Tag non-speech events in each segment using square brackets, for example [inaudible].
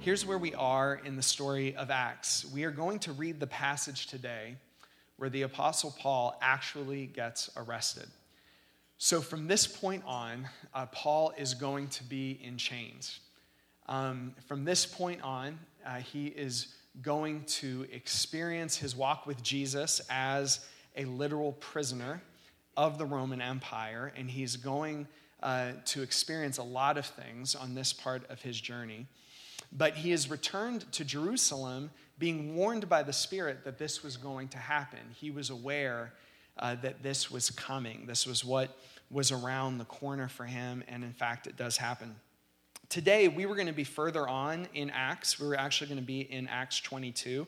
here's where we are in the story of Acts. We are going to read the passage today where the Apostle Paul actually gets arrested. So, from this point on, uh, Paul is going to be in chains. Um, from this point on, uh, he is going to experience his walk with Jesus as a literal prisoner of the Roman Empire, and he's going uh, to experience a lot of things on this part of his journey. But he has returned to Jerusalem being warned by the Spirit that this was going to happen. He was aware uh, that this was coming. This was what was around the corner for him, and in fact, it does happen. Today, we were going to be further on in Acts. We were actually going to be in Acts 22.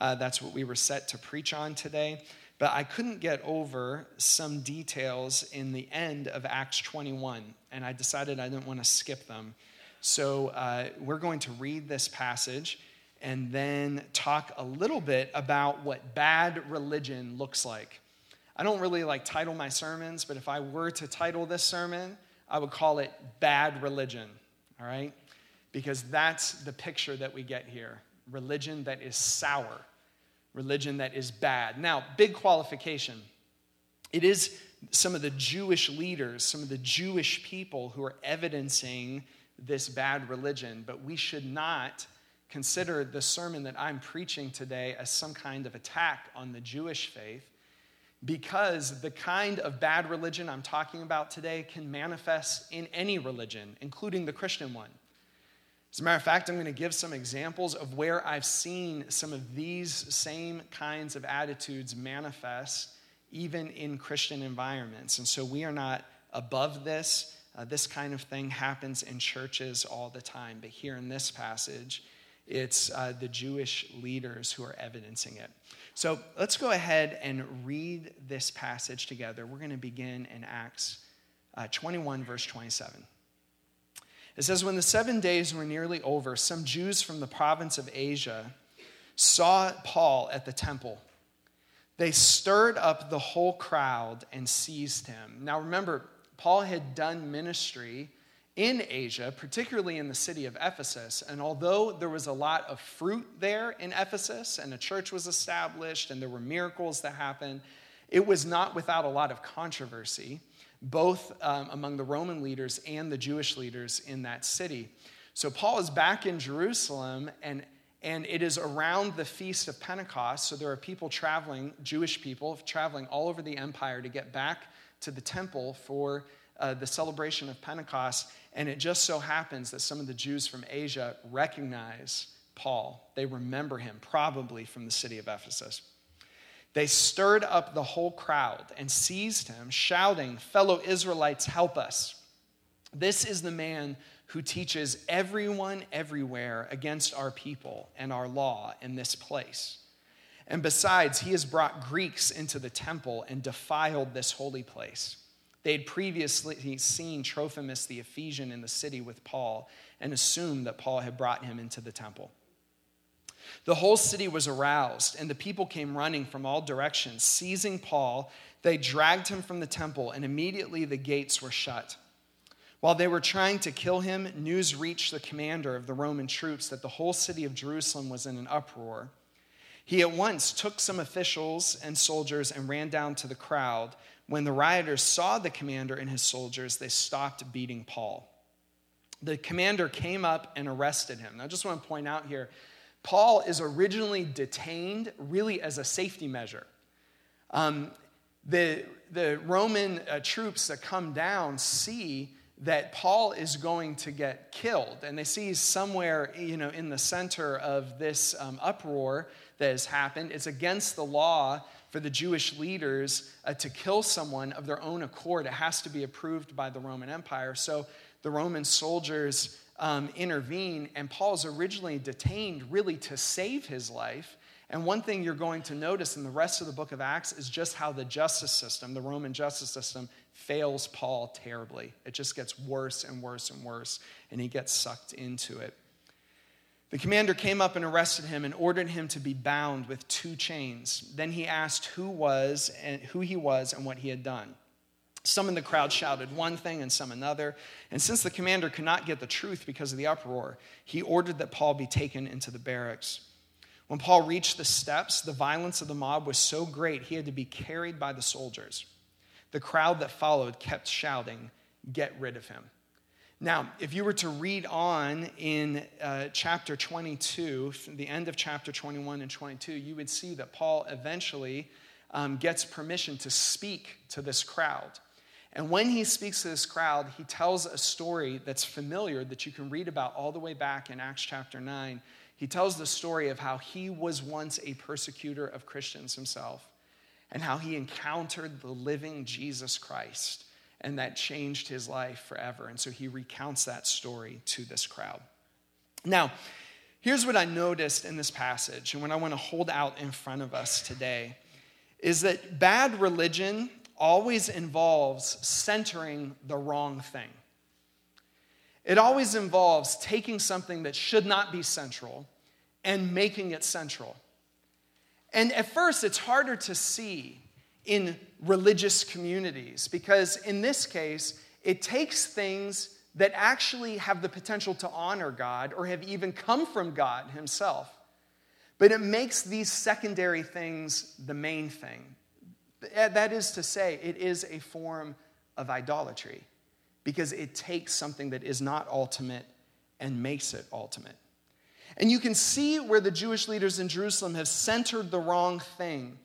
Uh, that's what we were set to preach on today. But I couldn't get over some details in the end of Acts 21, and I decided I didn't want to skip them. So uh, we're going to read this passage and then talk a little bit about what bad religion looks like. I don't really like title my sermons, but if I were to title this sermon, I would call it Bad Religion, all right? Because that's the picture that we get here religion that is sour, religion that is bad. Now, big qualification it is some of the Jewish leaders, some of the Jewish people who are evidencing this bad religion, but we should not consider the sermon that I'm preaching today as some kind of attack on the Jewish faith because the kind of bad religion I'm talking about today can manifest in any religion, including the Christian one. As a matter of fact, I'm going to give some examples of where I've seen some of these same kinds of attitudes manifest even in Christian environments. And so we are not above this. Uh, this kind of thing happens in churches all the time. But here in this passage, it's uh, the Jewish leaders who are evidencing it. So let's go ahead and read this passage together. We're going to begin in Acts uh, 21, verse 27. It says, When the seven days were nearly over, some Jews from the province of Asia saw Paul at the temple. They stirred up the whole crowd and seized him. Now remember, Paul had done ministry in Asia, particularly in the city of Ephesus. And although there was a lot of fruit there in Ephesus, and a church was established, and there were miracles that happened, it was not without a lot of controversy, both um, among the Roman leaders and the Jewish leaders in that city. So Paul is back in Jerusalem, and and it is around the feast of Pentecost. So there are people traveling, Jewish people traveling all over the empire to get back to the temple for uh, the celebration of Pentecost. And it just so happens that some of the Jews from Asia recognize Paul. They remember him, probably from the city of Ephesus. They stirred up the whole crowd and seized him, shouting, Fellow Israelites, help us. This is the man who teaches everyone everywhere against our people and our law in this place. And besides, he has brought Greeks into the temple and defiled this holy place. They had previously seen Trophimus the Ephesian in the city with Paul and assumed that Paul had brought him into the temple. The whole city was aroused, and the people came running from all directions. Seizing Paul, they dragged him from the temple, and immediately the gates were shut. While they were trying to kill him, news reached the commander of the Roman troops that the whole city of Jerusalem was in an uproar. He at once took some officials and soldiers and ran down to the crowd when the rioters saw the commander and his soldiers, they stopped beating Paul. The commander came up and arrested him. Now, I just want to point out here Paul is originally detained really as a safety measure. Um, the, the Roman uh, troops that come down see that Paul is going to get killed, and they see somewhere, you know, in the center of this um, uproar that has happened. It's against the law for the Jewish leaders uh, to kill someone of their own accord. It has to be approved by the Roman Empire. So the Roman soldiers um, intervene, and Paul's originally detained really to save his life. And one thing you're going to notice in the rest of the book of Acts is just how the justice system, the Roman justice system, fails Paul terribly. It just gets worse and worse and worse, and he gets sucked into it. The commander came up and arrested him and ordered him to be bound with two chains. Then he asked who was and who he was and what he had done. Some in the crowd shouted one thing and some another. And since the commander could not get the truth because of the uproar, he ordered that Paul be taken into the barracks. When Paul reached the steps, the violence of the mob was so great he had to be carried by the soldiers. The crowd that followed kept shouting, Get rid of him. Now, if you were to read on in uh, chapter 22, the end of chapter 21 and 22, you would see that Paul eventually um, gets permission to speak to this crowd. And when he speaks to this crowd, he tells a story that's familiar that you can read about all the way back in Acts chapter 9. He tells the story of how he was once a persecutor of Christians himself and how he encountered the living Jesus Christ and that changed his life forever. And so he recounts that story to this crowd. Now, here's what I noticed in this passage and what I want to hold out in front of us today is that bad religion always involves centering the wrong thing. It always involves taking something that should not be central and making it central. And at first, it's harder to see in religious communities because, in this case, it takes things that actually have the potential to honor God or have even come from God Himself. But it makes these secondary things the main thing. That is to say, it is a form of idolatry because it takes something that is not ultimate and makes it ultimate. And you can see where the Jewish leaders in Jerusalem have centered the wrong thing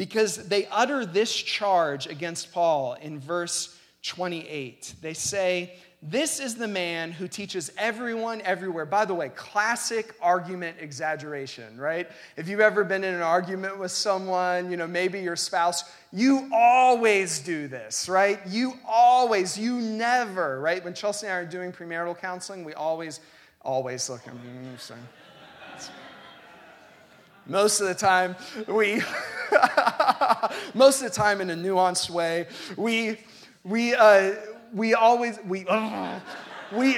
because they utter this charge against Paul in verse 28. They say, this is the man who teaches everyone everywhere. By the way, classic argument exaggeration, right? If you've ever been in an argument with someone, you know, maybe your spouse, you always do this, right? You always, you never, right? When Chelsea and I are doing premarital counseling, we always, always look. Most of the time, we, [laughs] most of the time in a nuanced way, we, we, uh, we always we uh, we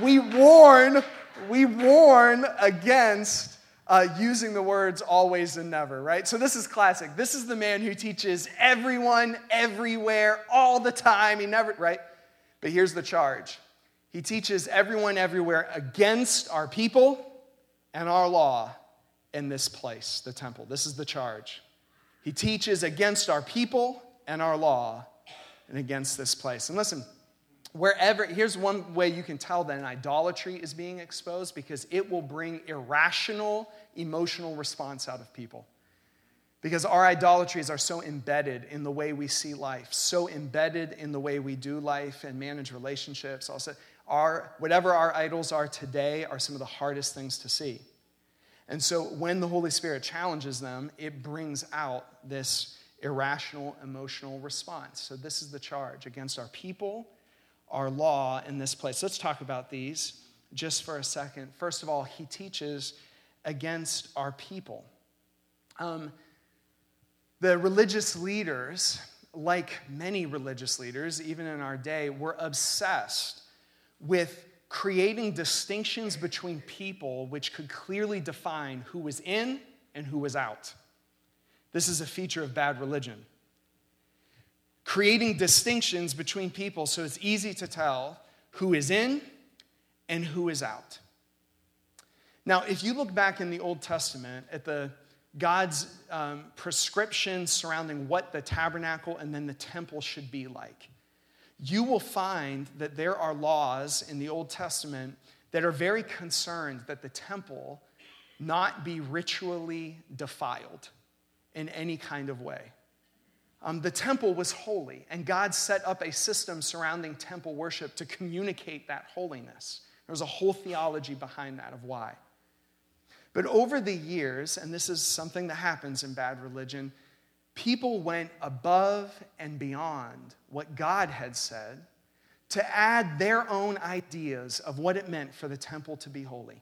we warn we warn against uh, using the words always and never, right? So this is classic. This is the man who teaches everyone, everywhere, all the time. He never, right? But here's the charge He teaches everyone, everywhere against our people and our law in this place, the temple. This is the charge. He teaches against our people and our law and against this place. And listen, wherever, here's one way you can tell that an idolatry is being exposed because it will bring irrational emotional response out of people. Because our idolatries are so embedded in the way we see life, so embedded in the way we do life and manage relationships. Also, our, whatever our idols are today are some of the hardest things to see. And so when the Holy Spirit challenges them, it brings out this irrational emotional response. So, this is the charge against our people, our law in this place. Let's talk about these just for a second. First of all, he teaches against our people. Um, the religious leaders, like many religious leaders, even in our day, were obsessed with creating distinctions between people which could clearly define who was in and who was out. This is a feature of bad religion. Creating distinctions between people so it's easy to tell who is in and who is out. Now, if you look back in the Old Testament at the God's um, prescription surrounding what the tabernacle and then the temple should be like, you will find that there are laws in the Old Testament that are very concerned that the temple not be ritually defiled in any kind of way. Um, the temple was holy, and God set up a system surrounding temple worship to communicate that holiness. There's a whole theology behind that of why. But over the years, and this is something that happens in bad religion, people went above and beyond what God had said to add their own ideas of what it meant for the temple to be holy.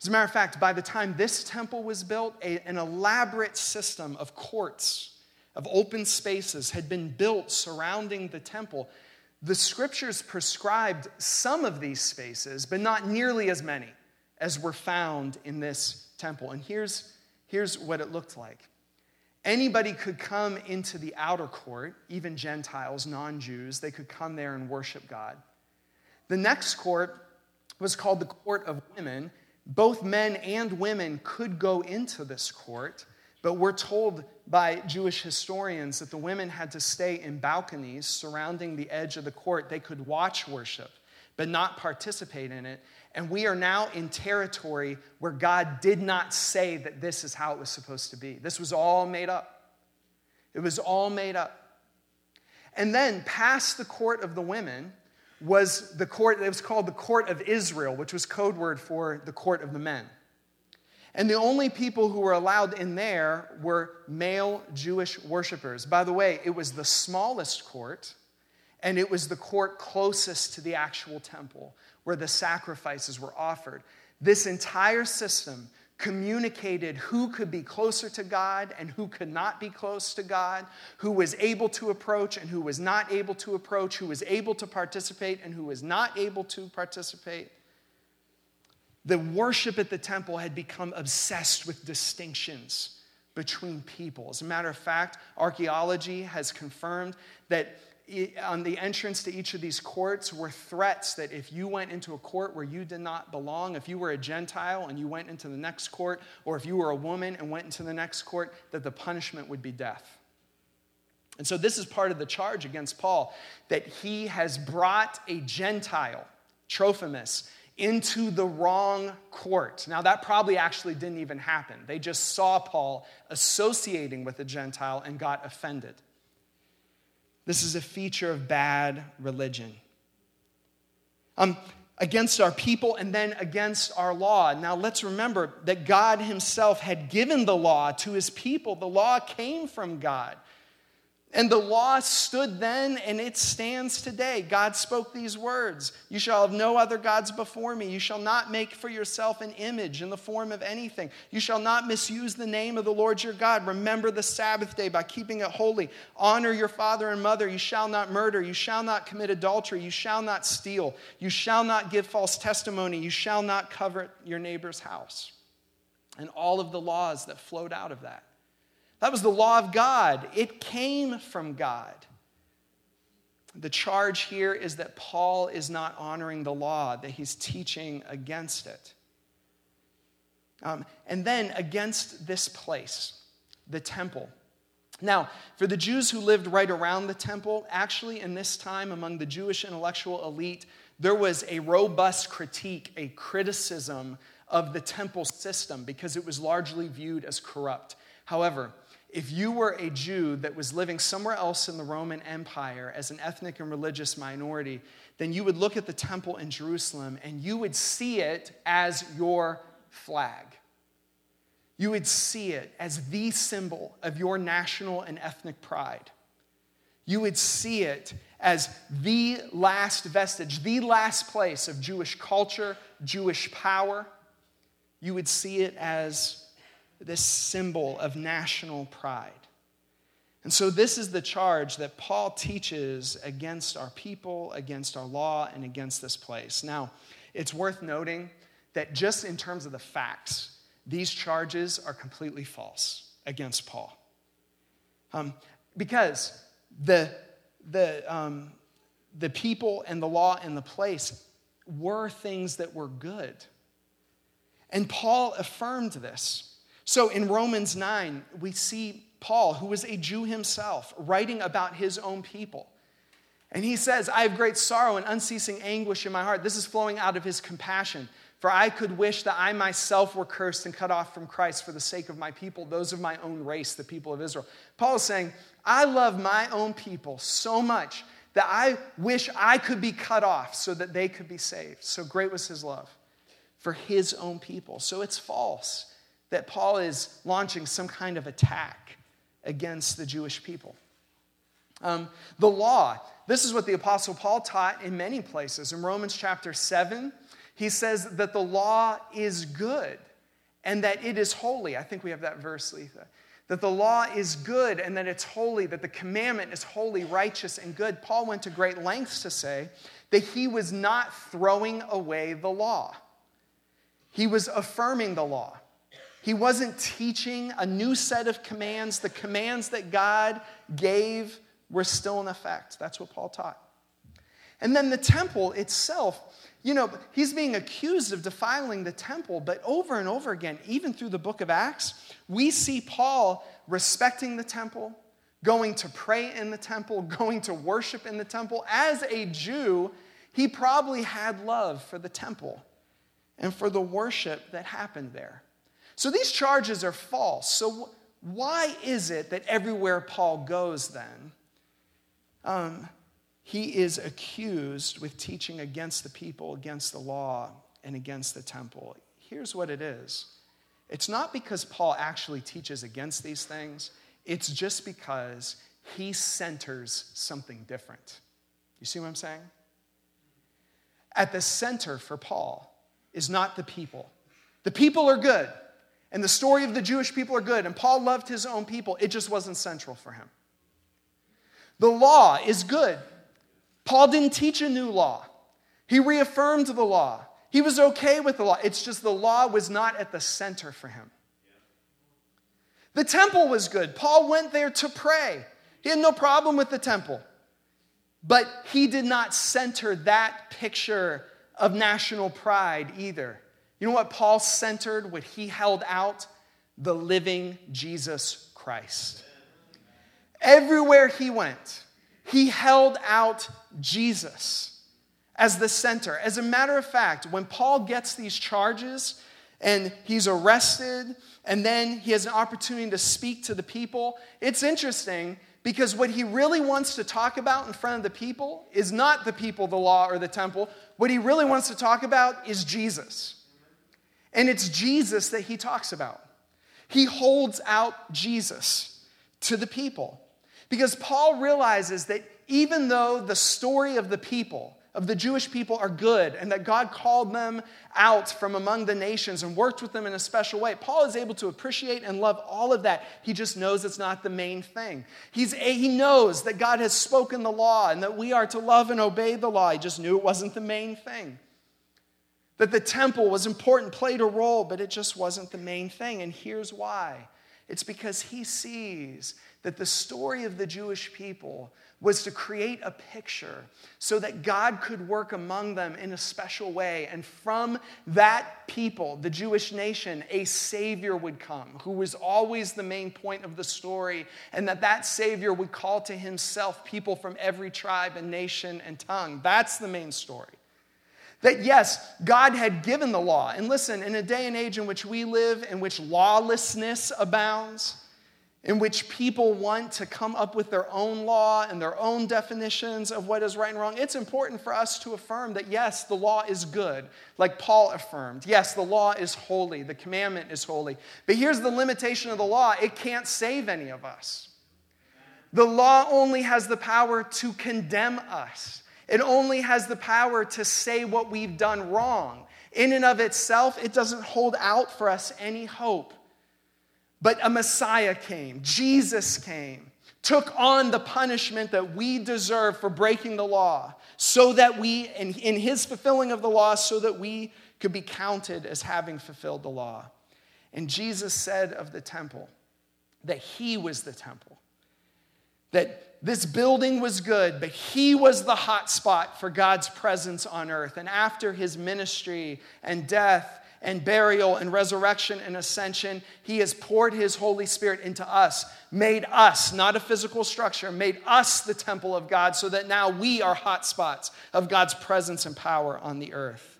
As a matter of fact, by the time this temple was built, a, an elaborate system of courts, of open spaces, had been built surrounding the temple. The scriptures prescribed some of these spaces, but not nearly as many as were found in this temple. And here's, here's what it looked like Anybody could come into the outer court, even Gentiles, non Jews, they could come there and worship God. The next court was called the court of women. Both men and women could go into this court, but we're told by Jewish historians that the women had to stay in balconies surrounding the edge of the court. They could watch worship, but not participate in it. And we are now in territory where God did not say that this is how it was supposed to be. This was all made up. It was all made up. And then past the court of the women was the court, it was called the court of Israel, which was code word for the court of the men. And the only people who were allowed in there were male Jewish worshipers. By the way, it was the smallest court, and it was the court closest to the actual temple where the sacrifices were offered. This entire system communicated who could be closer to God and who could not be close to God, who was able to approach and who was not able to approach, who was able to participate and who was not able to participate. The worship at the temple had become obsessed with distinctions between people. As a matter of fact, archaeology has confirmed that on the entrance to each of these courts were threats that if you went into a court where you did not belong, if you were a Gentile and you went into the next court, or if you were a woman and went into the next court, that the punishment would be death. And so, this is part of the charge against Paul that he has brought a Gentile, Trophimus, into the wrong court. Now, that probably actually didn't even happen. They just saw Paul associating with a Gentile and got offended. This is a feature of bad religion. Um, against our people and then against our law. Now let's remember that God Himself had given the law to His people. The law came from God. And the law stood then and it stands today. God spoke these words You shall have no other gods before me. You shall not make for yourself an image in the form of anything. You shall not misuse the name of the Lord your God. Remember the Sabbath day by keeping it holy. Honor your father and mother. You shall not murder. You shall not commit adultery. You shall not steal. You shall not give false testimony. You shall not covet your neighbor's house. And all of the laws that flowed out of that. That was the law of God, it came from God. The charge here is that Paul is not honoring the law, that he's teaching against it. Um, and then against this place, the temple. Now, for the Jews who lived right around the temple, actually, in this time among the Jewish intellectual elite, there was a robust critique, a criticism of the temple system because it was largely viewed as corrupt. However, if you were a Jew that was living somewhere else in the Roman Empire as an ethnic and religious minority, then you would look at the temple in Jerusalem and you would see it as your flag. You would see it as the symbol of your national and ethnic pride. You would see it as the last vestige, the last place of Jewish culture, Jewish power. You would see it as this symbol of national pride. And so, this is the charge that Paul teaches against our people, against our law, and against this place. Now, it's worth noting that just in terms of the facts, these charges are completely false against Paul. Um, because the, the, um, the people and the law and the place were things that were good. And Paul affirmed this. So in Romans 9, we see Paul, who was a Jew himself, writing about his own people. And he says, I have great sorrow and unceasing anguish in my heart. This is flowing out of his compassion. For I could wish that I myself were cursed and cut off from Christ for the sake of my people, those of my own race, the people of Israel. Paul is saying, I love my own people so much that I wish I could be cut off so that they could be saved. So great was his love for his own people. So it's false that Paul is launching some kind of attack against the Jewish people. Um, the law, this is what the Apostle Paul taught in many places. In Romans chapter 7, he says that the law is good and that it is holy. I think we have that verse, Letha. That the law is good and that it's holy, that the commandment is holy, righteous, and good. Paul went to great lengths to say that he was not throwing away the law, he was affirming the law. He wasn't teaching a new set of commands. The commands that God gave were still in effect. That's what Paul taught. And then the temple itself, you know, he's being accused of defiling the temple, but over and over again, even through the book of Acts, we see Paul respecting the temple, going to pray in the temple, [laughs] going to worship in the temple. As a Jew, he probably had love for the temple and for the worship that happened there. So these charges are false. So, why is it that everywhere Paul goes, then, um, he is accused with teaching against the people, against the law, and against the temple? Here's what it is it's not because Paul actually teaches against these things, it's just because he centers something different. You see what I'm saying? At the center for Paul is not the people. The people are good. And the story of the Jewish people are good, and Paul loved his own people. It just wasn't central for him. The law is good. Paul didn't teach a new law, he reaffirmed the law. He was okay with the law. It's just the law was not at the center for him. The temple was good. Paul went there to pray. He had no problem with the temple. But he did not center that picture of national pride either. You know what Paul centered, what he held out? The living Jesus Christ. Everywhere he went, he held out Jesus as the center. As a matter of fact, when Paul gets these charges and he's arrested, and then he has an opportunity to speak to the people, it's interesting because what he really wants to talk about in front of the people is not the people, the law, or the temple. What he really wants to talk about is Jesus. And it's Jesus that he talks about. He holds out Jesus to the people because Paul realizes that even though the story of the people, of the Jewish people, are good and that God called them out from among the nations and worked with them in a special way, Paul is able to appreciate and love all of that. He just knows it's not the main thing. He's, he knows that God has spoken the law and that we are to love and obey the law. He just knew it wasn't the main thing. That the temple was important, played a role, but it just wasn't the main thing. And here's why it's because he sees that the story of the Jewish people was to create a picture so that God could work among them in a special way. And from that people, the Jewish nation, a Savior would come who was always the main point of the story, and that that Savior would call to himself people from every tribe and nation and tongue. That's the main story. That yes, God had given the law. And listen, in a day and age in which we live, in which lawlessness abounds, in which people want to come up with their own law and their own definitions of what is right and wrong, it's important for us to affirm that yes, the law is good, like Paul affirmed. Yes, the law is holy, the commandment is holy. But here's the limitation of the law it can't save any of us. The law only has the power to condemn us. It only has the power to say what we've done wrong. In and of itself, it doesn't hold out for us any hope. But a Messiah came, Jesus came, took on the punishment that we deserve for breaking the law, so that we, in, in his fulfilling of the law, so that we could be counted as having fulfilled the law. And Jesus said of the temple that he was the temple, that this building was good, but he was the hot spot for God's presence on earth. And after his ministry and death and burial and resurrection and ascension, he has poured his Holy Spirit into us, made us, not a physical structure, made us the temple of God so that now we are hot spots of God's presence and power on the earth.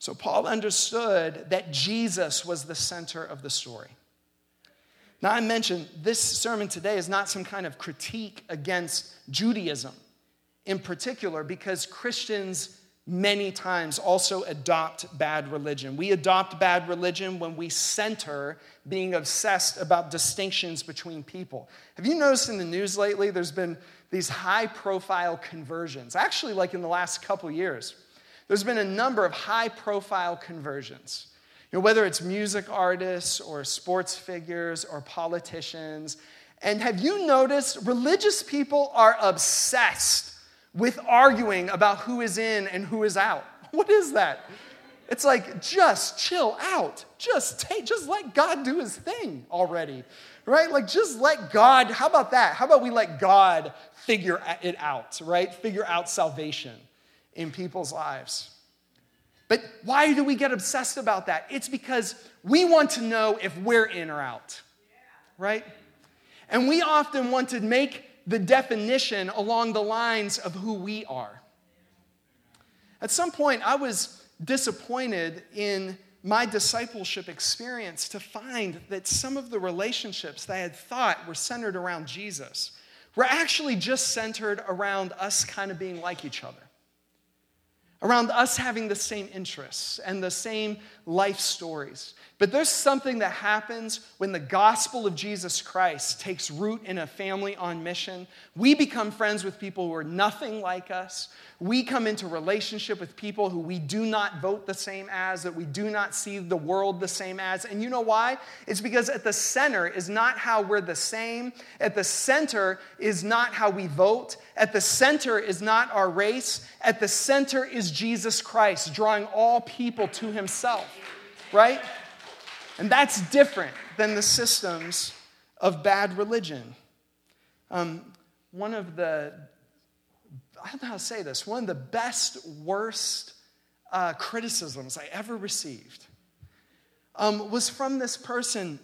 So Paul understood that Jesus was the center of the story. Now, I mentioned this sermon today is not some kind of critique against Judaism in particular, because Christians many times also adopt bad religion. We adopt bad religion when we center being obsessed about distinctions between people. Have you noticed in the news lately there's been these high profile conversions? Actually, like in the last couple years, there's been a number of high profile conversions. You know, whether it's music artists or sports figures or politicians. And have you noticed religious people are obsessed with arguing about who is in and who is out? [laughs] What is that? It's like, just chill out. Just take, just let God do his thing already. Right? Like, just let God, how about that? How about we let God figure it out, right? Figure out salvation in people's lives. But why do we get obsessed about that? It's because we want to know if we're in or out, right? And we often want to make the definition along the lines of who we are. At some point, I was disappointed in my discipleship experience to find that some of the relationships that I had thought were centered around Jesus were actually just centered around us kind of being like each other around us having the same interests and the same life stories. But there's something that happens when the gospel of Jesus Christ takes root in a family on mission. We become friends with people who are nothing like us. We come into relationship with people who we do not vote the same as, that we do not see the world the same as. And you know why? It's because at the center is not how we're the same. At the center is not how we vote. At the center is not our race. At the center is Jesus Christ, drawing all people to himself, right? And that's different than the systems of bad religion. Um, one of the, I don't know how to say this, one of the best, worst uh, criticisms I ever received um, was from this person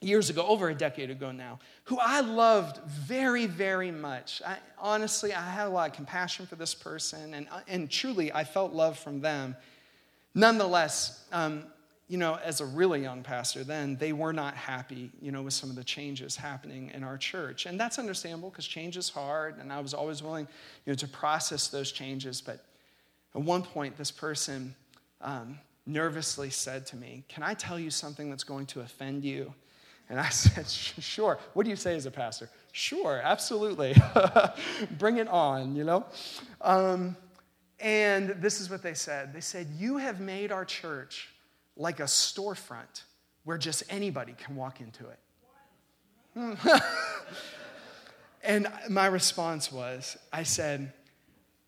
years ago, over a decade ago now, who I loved very, very much. I, honestly, I had a lot of compassion for this person, and, and truly, I felt love from them. Nonetheless, um, you know, as a really young pastor then, they were not happy, you know, with some of the changes happening in our church. And that's understandable because change is hard, and I was always willing, you know, to process those changes. But at one point, this person um, nervously said to me, Can I tell you something that's going to offend you? And I [laughs] said, Sure. What do you say as a pastor? Sure, absolutely. [laughs] Bring it on, you know? Um, and this is what they said They said, You have made our church like a storefront where just anybody can walk into it. [laughs] and my response was I said,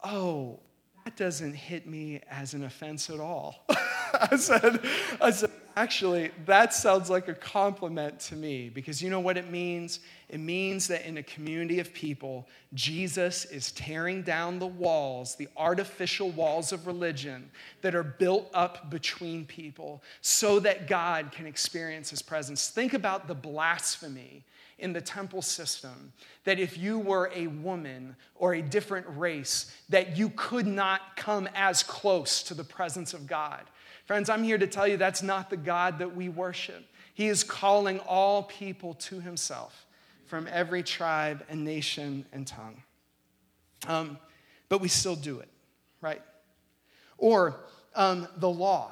Oh, that doesn't hit me as an offense at all. I said, I said, Actually, that sounds like a compliment to me because you know what it means? It means that in a community of people, Jesus is tearing down the walls, the artificial walls of religion that are built up between people so that God can experience his presence. Think about the blasphemy in the temple system that if you were a woman or a different race that you could not come as close to the presence of God Friends, I'm here to tell you that's not the God that we worship. He is calling all people to himself from every tribe and nation and tongue. Um, but we still do it, right? Or um, the law.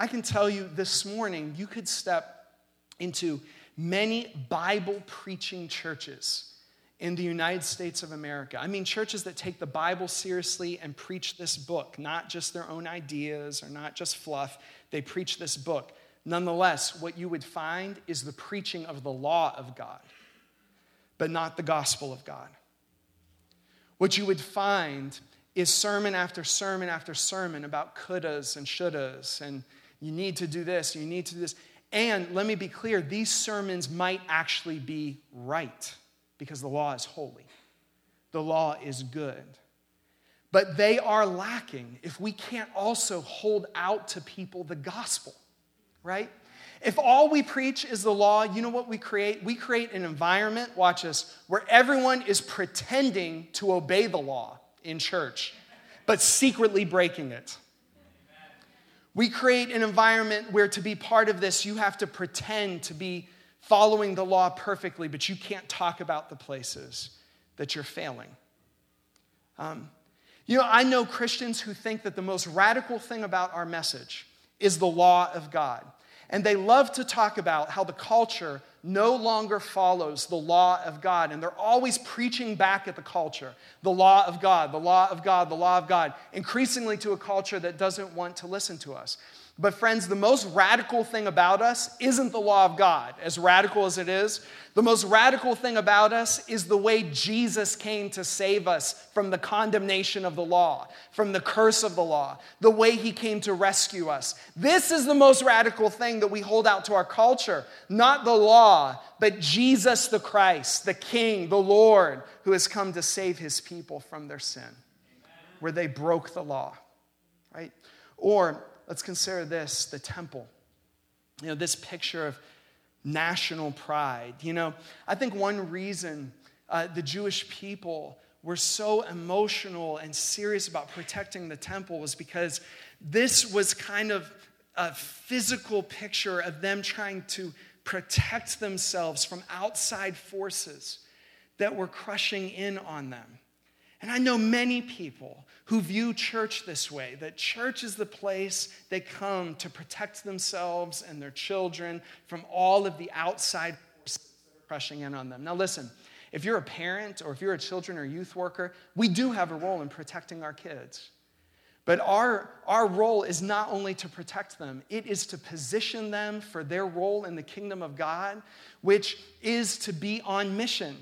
I can tell you this morning, you could step into many Bible preaching churches in the United States of America. I mean, churches that take the Bible seriously and preach this book, not just their own ideas or not just fluff. They preach this book. Nonetheless, what you would find is the preaching of the law of God, but not the gospel of God. What you would find is sermon after sermon after sermon about couldas and shouldas, and you need to do this, you need to do this. And let me be clear these sermons might actually be right because the law is holy, the law is good. But they are lacking if we can't also hold out to people the gospel, right? If all we preach is the law, you know what we create? We create an environment, watch us, where everyone is pretending to obey the law in church, but secretly breaking it. We create an environment where to be part of this, you have to pretend to be following the law perfectly, but you can't talk about the places that you're failing. Um, you know, I know Christians who think that the most radical thing about our message is the law of God. And they love to talk about how the culture no longer follows the law of God. And they're always preaching back at the culture the law of God, the law of God, the law of God, increasingly to a culture that doesn't want to listen to us. But, friends, the most radical thing about us isn't the law of God, as radical as it is. The most radical thing about us is the way Jesus came to save us from the condemnation of the law, from the curse of the law, the way he came to rescue us. This is the most radical thing that we hold out to our culture. Not the law, but Jesus the Christ, the King, the Lord, who has come to save his people from their sin, where they broke the law, right? Or let's consider this the temple. You know, this picture of national pride. You know, I think one reason uh, the Jewish people were so emotional and serious about protecting the temple was because this was kind of a physical picture of them trying to protect themselves from outside forces that were crushing in on them. And I know many people who view church this way that church is the place they come to protect themselves and their children from all of the outside forces crushing in on them. Now, listen, if you're a parent or if you're a children or youth worker, we do have a role in protecting our kids. But our, our role is not only to protect them, it is to position them for their role in the kingdom of God, which is to be on mission.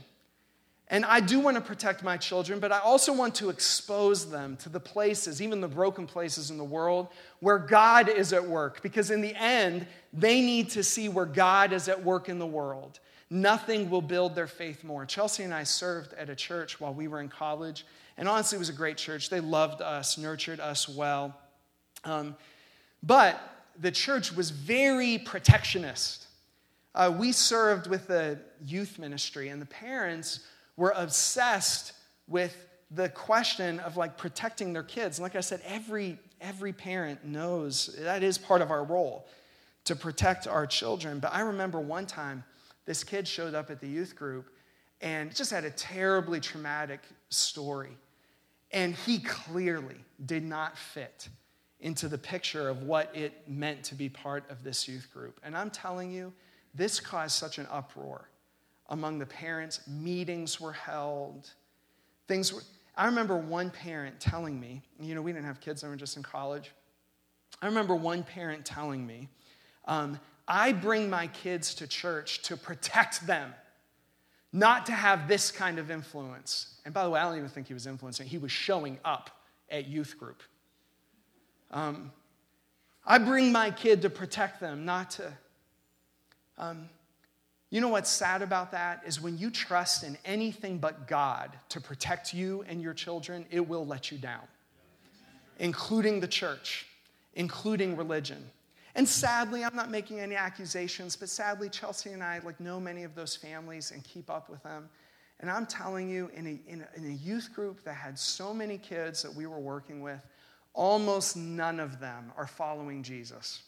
And I do want to protect my children, but I also want to expose them to the places, even the broken places in the world, where God is at work. Because in the end, they need to see where God is at work in the world. Nothing will build their faith more. Chelsea and I served at a church while we were in college, and honestly, it was a great church. They loved us, nurtured us well. Um, but the church was very protectionist. Uh, we served with the youth ministry, and the parents were obsessed with the question of like protecting their kids. And like I said, every every parent knows that is part of our role to protect our children. But I remember one time this kid showed up at the youth group and just had a terribly traumatic story. And he clearly did not fit into the picture of what it meant to be part of this youth group. And I'm telling you, this caused such an uproar among the parents. Meetings were held. Things were. I remember one parent telling me, you know, we didn't have kids, I was just in college. I remember one parent telling me, um, I bring my kids to church to protect them, not to have this kind of influence. And by the way, I don't even think he was influencing, he was showing up at youth group. Um, I bring my kid to protect them, not to. Um, you know what's sad about that is when you trust in anything but God to protect you and your children, it will let you down, including the church, including religion. And sadly, I'm not making any accusations, but sadly, Chelsea and I like know many of those families and keep up with them. And I'm telling you, in a, in a, in a youth group that had so many kids that we were working with, almost none of them are following Jesus.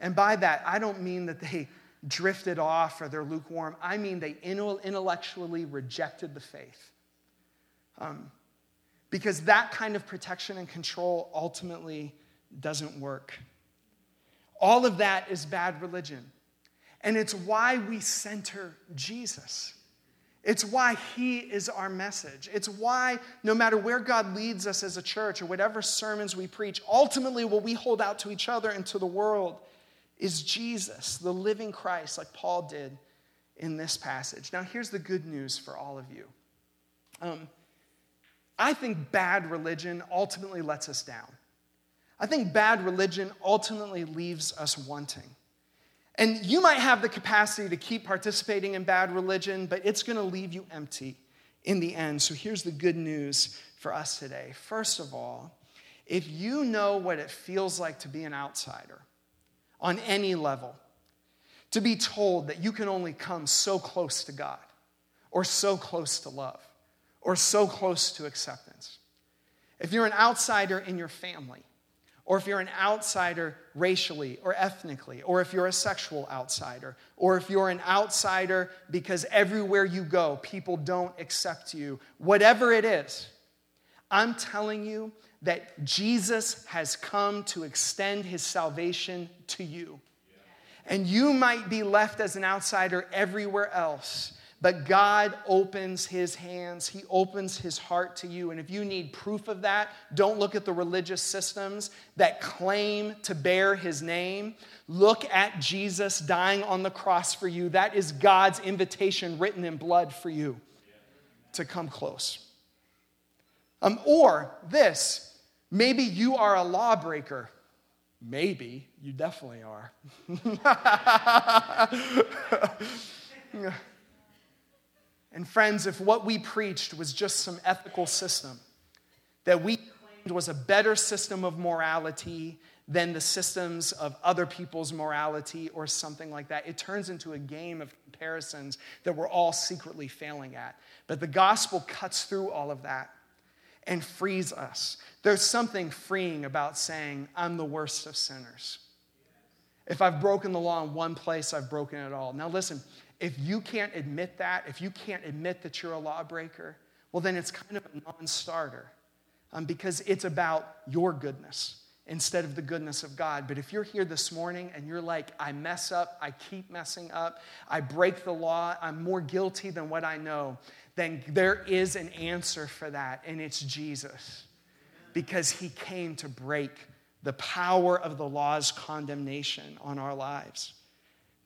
And by that, I don't mean that they drifted off or they're lukewarm. I mean, they intellectually rejected the faith. Um, because that kind of protection and control ultimately doesn't work. All of that is bad religion. And it's why we center Jesus. It's why He is our message. It's why, no matter where God leads us as a church or whatever sermons we preach, ultimately what we hold out to each other and to the world is Jesus, the living Christ, like Paul did in this passage. Now, here's the good news for all of you. Um, I think bad religion ultimately lets us down. I think bad religion ultimately leaves us wanting. And you might have the capacity to keep participating in bad religion, but it's going to leave you empty in the end. So here's the good news for us today. First of all, if you know what it feels like to be an outsider, on any level to be told that you can only come so close to God or so close to love or so close to acceptance. If you're an outsider in your family, or if you're an outsider racially or ethnically, or if you're a sexual outsider, or if you're an outsider because everywhere you go, people don't accept you, whatever it is, I'm telling you that Jesus has come to extend his salvation to you. And you might be left as an outsider everywhere else, But God opens his hands, he opens his heart to you. And if you need proof of that, don't look at the religious systems that claim to bear his name. Look at Jesus dying on the cross for you. That is God's invitation written in blood for you to come close. Um, or this, maybe you are a lawbreaker. Maybe, you definitely are. [laughs] [laughs] And friends, if what we preached was just some ethical system that we claimed was a better system of morality than the systems of other people's morality or something like that, it turns into a game of comparisons that we're all secretly failing at. But the gospel cuts through all of that and frees us. There's something freeing about saying, I'm the worst of sinners. If I've broken the law in one place, I've broken it all. Now, listen, if you can't admit that, if you can't admit that you're a lawbreaker, well, then it's kind of a non starter um, because it's about your goodness instead of the goodness of God. But if you're here this morning and you're like, I mess up, I keep messing up, I break the law, I'm more guilty than what I know, then there is an answer for that, and it's Jesus. Because he came to break the power of the law's condemnation on our lives.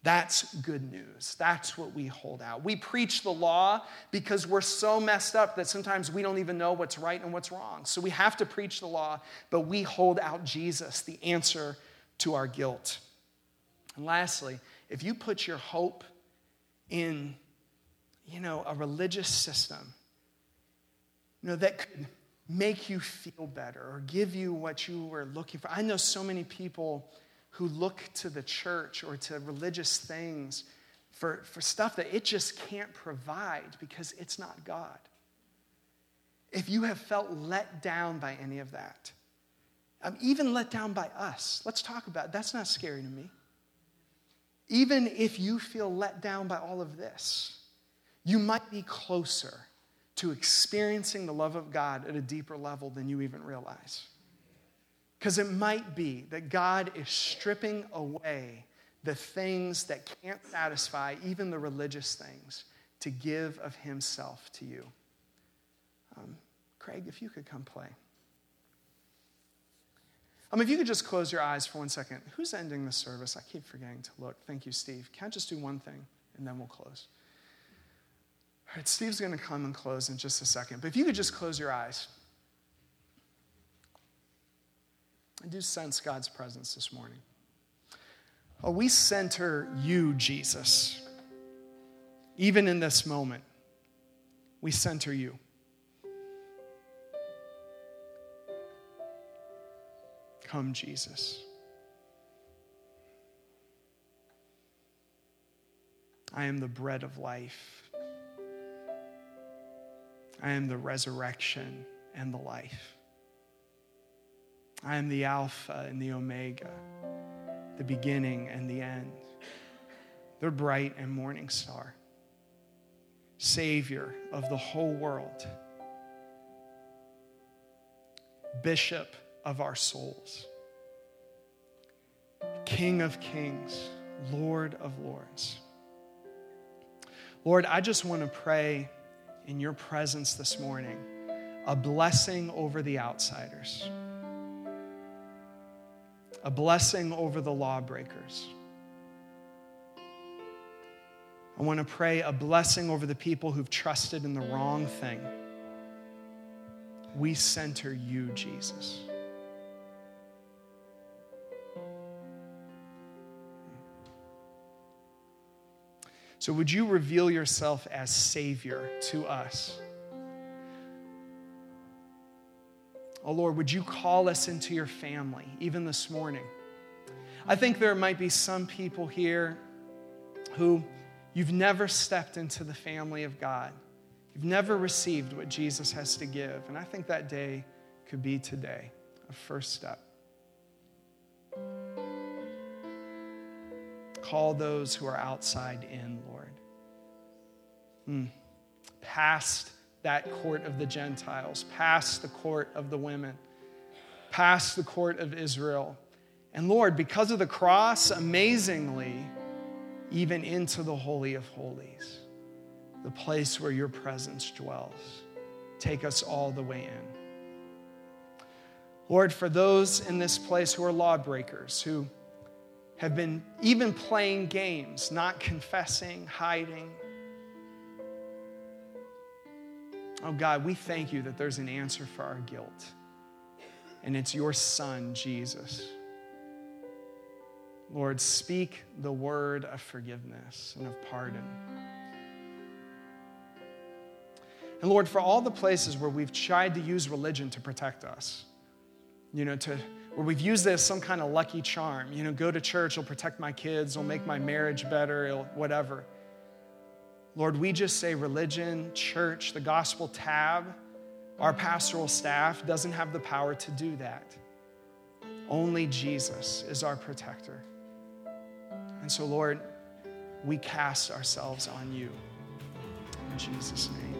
That's good news. That's what we hold out. We preach the law because we're so messed up that sometimes we don't even know what's right and what's wrong. So we have to preach the law, but we hold out Jesus, the answer to our guilt. And lastly, if you put your hope in, you know, a religious system, you know, that could make you feel better or give you what you were looking for. I know so many people who look to the church or to religious things for, for stuff that it just can't provide because it's not God. If you have felt let down by any of that, um, even let down by us, let's talk about it. That's not scary to me. Even if you feel let down by all of this, you might be closer to experiencing the love of God at a deeper level than you even realize. Because it might be that God is stripping away the things that can't satisfy, even the religious things, to give of Himself to you. Um, Craig, if you could come play. Um, if you could just close your eyes for one second. Who's ending the service? I keep forgetting to look. Thank you, Steve. Can I just do one thing and then we'll close? All right, Steve's going to come and close in just a second. But if you could just close your eyes. I do sense God's presence this morning. Oh, we center you, Jesus. Even in this moment, we center you. Come, Jesus. I am the bread of life. I am the resurrection and the life. I am the Alpha and the Omega, the beginning and the end, the bright and morning star, Savior of the whole world, Bishop of our souls, King of kings, Lord of lords. Lord, I just want to pray in your presence this morning a blessing over the outsiders a blessing over the lawbreakers. I want to pray a blessing over the people who've trusted in the wrong thing. We center you, Jesus. So, would you reveal yourself as Savior to us? Oh Lord, would you call us into your family, even this morning? I think there might be some people here who you've never stepped into the family of God. You've never received what Jesus has to give. And I think that day could be today, a first step. Call those who are outside in, Lord. Mm. Past that court of the Gentiles, past the court of the women, past the court of Israel. And Lord, because of the cross, amazingly, even into the Holy of Holies. the place where your presence dwells. Take us all the way in. Lord, for those in this place who are lawbreakers, who have been even playing games, not confessing, hiding. Oh God, we thank you that there's an answer for our guilt, and it's your Son, Jesus. Lord, speak the word of forgiveness and of pardon. And Lord, for all the places where we've tried to use religion to protect us, you know, to where we've used this some kind of lucky charm, you know, go to church, it'll protect my kids, it'll make my marriage better, it'll, whatever. Lord, we just say religion, church, the gospel tab, our pastoral staff doesn't have the power to do that. Only Jesus is our protector. And so, Lord, we cast ourselves on you. In Jesus' name.